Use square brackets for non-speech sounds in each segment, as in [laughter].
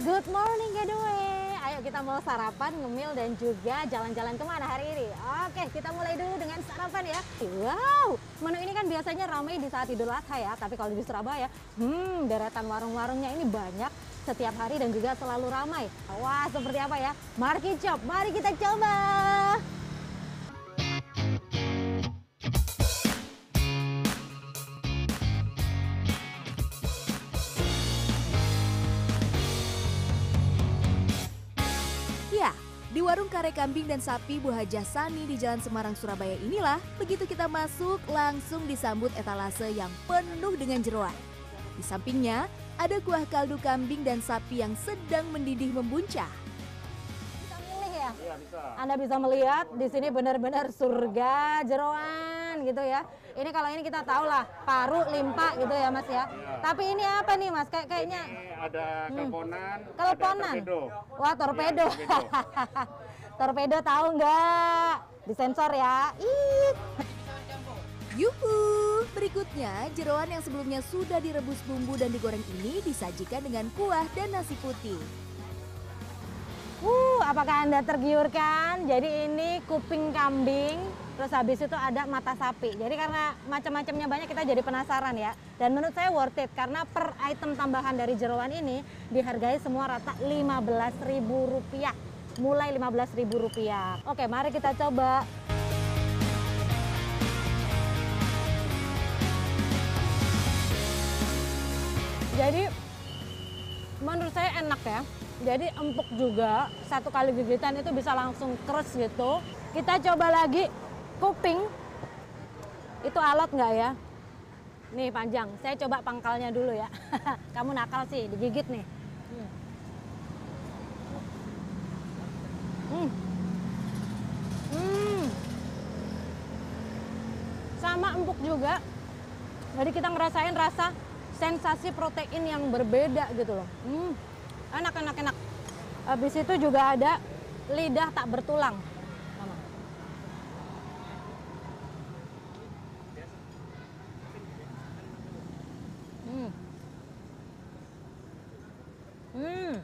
Good morning Gedue. Ayo kita mau sarapan, ngemil dan juga jalan-jalan ke mana hari ini? Oke, kita mulai dulu dengan sarapan ya. Wow, menu ini kan biasanya ramai di saat Idul Adha ya. Tapi kalau di Surabaya, hmm, deretan warung-warungnya ini banyak setiap hari dan juga selalu ramai. Wah, seperti apa ya? Marki Chop, mari kita coba. Di warung kare kambing dan sapi Bu Hajah Sani di Jalan Semarang, Surabaya inilah, begitu kita masuk langsung disambut etalase yang penuh dengan jeroan. Di sampingnya, ada kuah kaldu kambing dan sapi yang sedang mendidih membuncah. Bisa milih ya? Iya bisa. Anda bisa melihat di sini benar-benar surga jeroan gitu ya. Ini kalau ini kita tahu lah paru limpa gitu ya Mas ya. Tapi ini apa nih Mas? Kayak kayaknya Ini ada kelponan, Kelponan. ada torpedo. Wah, torpedo. Iya, torpedo. [laughs] torpedo tahu nggak? Disensor ya. Ih. Yuhu! Berikutnya, jeroan yang sebelumnya sudah direbus bumbu dan digoreng ini disajikan dengan kuah dan nasi putih. Uh, apakah Anda tergiurkan? Jadi ini kuping kambing, terus habis itu ada mata sapi. Jadi karena macam-macamnya banyak kita jadi penasaran ya. Dan menurut saya worth it karena per item tambahan dari jeroan ini dihargai semua rata Rp15.000. Mulai Rp15.000. Oke, mari kita coba. Jadi menurut saya enak ya. Jadi empuk juga, satu kali gigitan itu bisa langsung keras gitu. Kita coba lagi kuping. Itu alat nggak ya? Nih panjang, saya coba pangkalnya dulu ya. [laughs] Kamu nakal sih, digigit nih. Hmm. Hmm. Sama empuk juga. Jadi kita ngerasain rasa sensasi protein yang berbeda gitu loh. Hmm, enak enak enak. Habis itu juga ada lidah tak bertulang. Hmm. Hmm.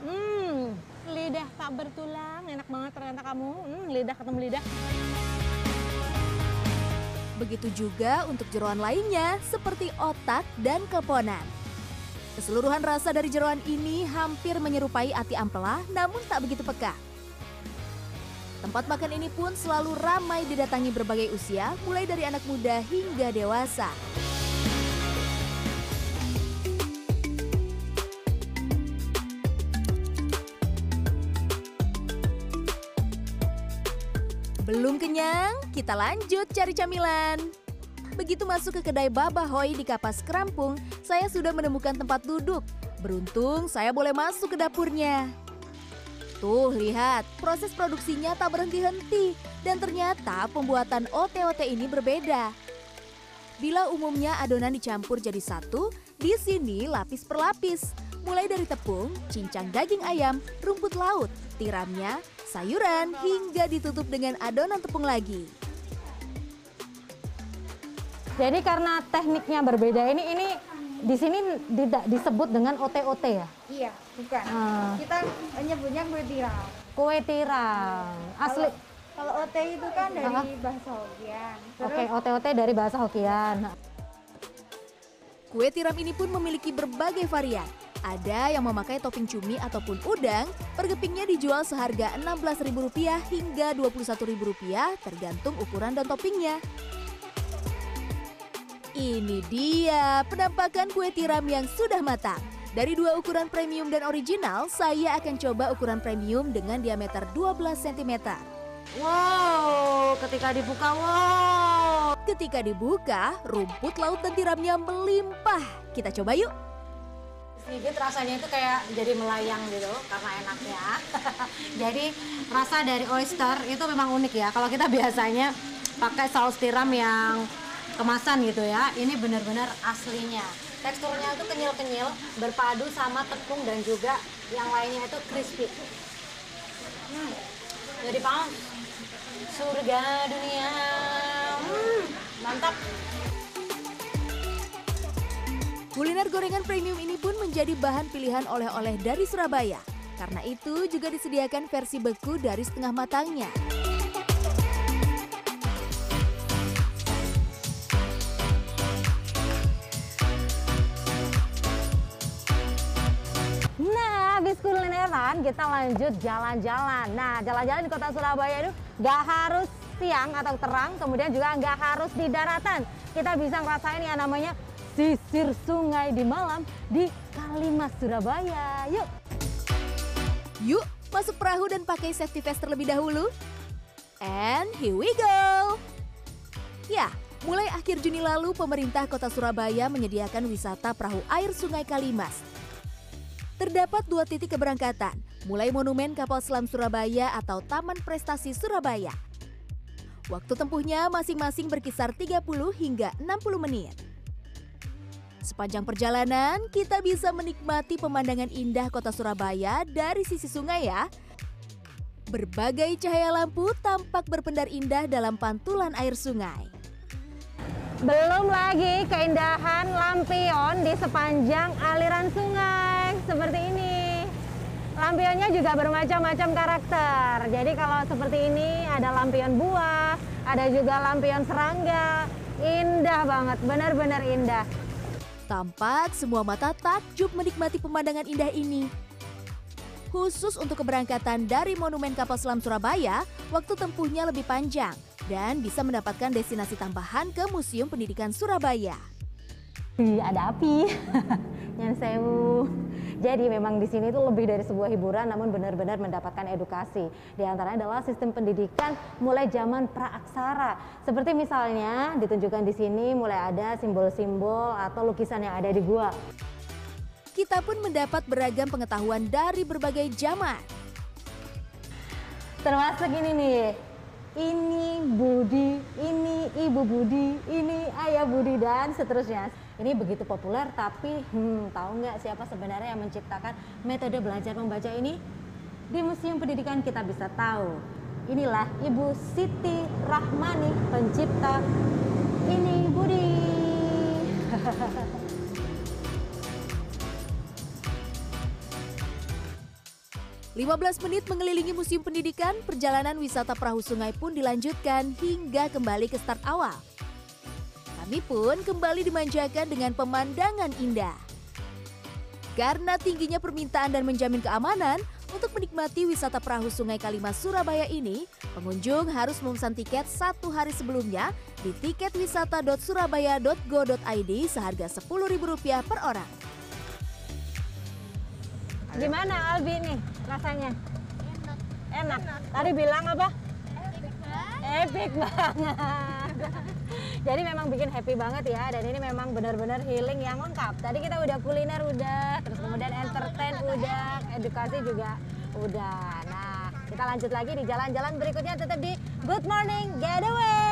Hmm, lidah tak bertulang, enak banget ternyata kamu. Hmm, lidah ketemu lidah. Begitu juga untuk jeroan lainnya seperti otak dan keponan. Keseluruhan rasa dari jeroan ini hampir menyerupai ati ampela namun tak begitu peka. Tempat makan ini pun selalu ramai didatangi berbagai usia mulai dari anak muda hingga dewasa. Belum kenyang? Kita lanjut cari camilan. Begitu masuk ke kedai Baba Hoy di Kapas Kerampung, saya sudah menemukan tempat duduk. Beruntung saya boleh masuk ke dapurnya. Tuh, lihat, proses produksinya tak berhenti-henti. Dan ternyata pembuatan OTOT ini berbeda. Bila umumnya adonan dicampur jadi satu, di sini lapis per lapis. Mulai dari tepung, cincang daging ayam, rumput laut, tiramnya, sayuran, hingga ditutup dengan adonan tepung lagi. Jadi karena tekniknya berbeda ini ini di sini tidak disebut dengan OTOT ya. Iya, bukan. Ah. Kita nyebutnya kue tiram. Kue tiram. Asli. Kalau, kalau OT itu kan dari Ah. bahasa Hokian. Oke, OTOT dari bahasa Hokian. Kue tiram ini pun memiliki berbagai varian. Ada yang memakai topping cumi ataupun udang, per kepingnya dijual seharga Rp16.000 hingga Rp21.000 tergantung ukuran dan toppingnya. Ini dia penampakan kue tiram yang sudah matang. Dari dua ukuran premium dan original, saya akan coba ukuran premium dengan diameter 12 cm. Wow, ketika dibuka wow. Ketika dibuka, rumput laut dan tiramnya melimpah. Kita coba yuk. Sedikit rasanya itu kayak jadi melayang gitu karena enaknya. [laughs] jadi rasa dari oyster itu memang unik ya. Kalau kita biasanya pakai saus tiram yang kemasan gitu ya, ini benar-benar aslinya. Teksturnya itu kenyal-kenyal, berpadu sama tepung dan juga yang lainnya itu crispy. Hmm, jadi pas surga dunia. Hmm, mantap. Kuliner gorengan premium ini pun menjadi bahan pilihan oleh-oleh dari Surabaya. Karena itu juga disediakan versi beku dari setengah matangnya. Kulineran kita lanjut jalan-jalan. Nah, jalan-jalan di kota Surabaya itu nggak harus siang atau terang, kemudian juga nggak harus di daratan. Kita bisa ngerasain yang namanya sisir sungai di malam di Kalimas Surabaya. Yuk! Yuk, masuk perahu dan pakai safety vest terlebih dahulu. And here we go. Ya, mulai akhir Juni lalu pemerintah Kota Surabaya menyediakan wisata perahu air Sungai Kalimas. Terdapat dua titik keberangkatan, mulai Monumen Kapal Selam Surabaya atau Taman Prestasi Surabaya. Waktu tempuhnya masing-masing berkisar 30 hingga 60 menit. Sepanjang perjalanan, kita bisa menikmati pemandangan indah kota Surabaya dari sisi sungai ya. Berbagai cahaya lampu tampak berpendar indah dalam pantulan air sungai. Belum lagi keindahan lampion di sepanjang aliran sungai. Lampionnya juga bermacam-macam karakter. Jadi kalau seperti ini ada lampion buah, ada juga lampion serangga. Indah banget, benar-benar indah. Tampak semua mata takjub menikmati pemandangan indah ini. Khusus untuk keberangkatan dari Monumen Kapal Selam Surabaya, waktu tempuhnya lebih panjang dan bisa mendapatkan destinasi tambahan ke Museum Pendidikan Surabaya. Ada api. [laughs] Nyan sewu. Jadi memang di sini itu lebih dari sebuah hiburan namun benar-benar mendapatkan edukasi. Di antaranya adalah sistem pendidikan mulai zaman praaksara. Seperti misalnya ditunjukkan di sini mulai ada simbol-simbol atau lukisan yang ada di gua. Kita pun mendapat beragam pengetahuan dari berbagai zaman. Termasuk ini nih. Ini Budi, ini Ibu Budi, ini Ayah Budi dan seterusnya. Ini begitu populer tapi hmm, tahu nggak siapa sebenarnya yang menciptakan metode belajar membaca ini? Di Museum Pendidikan kita bisa tahu. Inilah Ibu Siti Rahmani pencipta ini Budi. [laughs] 15 menit mengelilingi Museum Pendidikan, perjalanan wisata perahu sungai pun dilanjutkan hingga kembali ke start awal. Kami pun kembali dimanjakan dengan pemandangan indah. Karena tingginya permintaan dan menjamin keamanan, untuk menikmati wisata perahu Sungai Kalimas Surabaya ini, pengunjung harus memesan tiket satu hari sebelumnya di tiketwisata.surabaya.go.id seharga Rp10.000 per orang. Gimana Albi nih rasanya? Enak. Tadi bilang apa? Epic banget. [laughs] Jadi memang bikin happy banget ya dan ini memang benar-benar healing yang lengkap. Tadi kita udah kuliner udah, terus kemudian entertain udah, edukasi juga udah. Nah, kita lanjut lagi di jalan-jalan berikutnya tetap di Good Morning Getaway.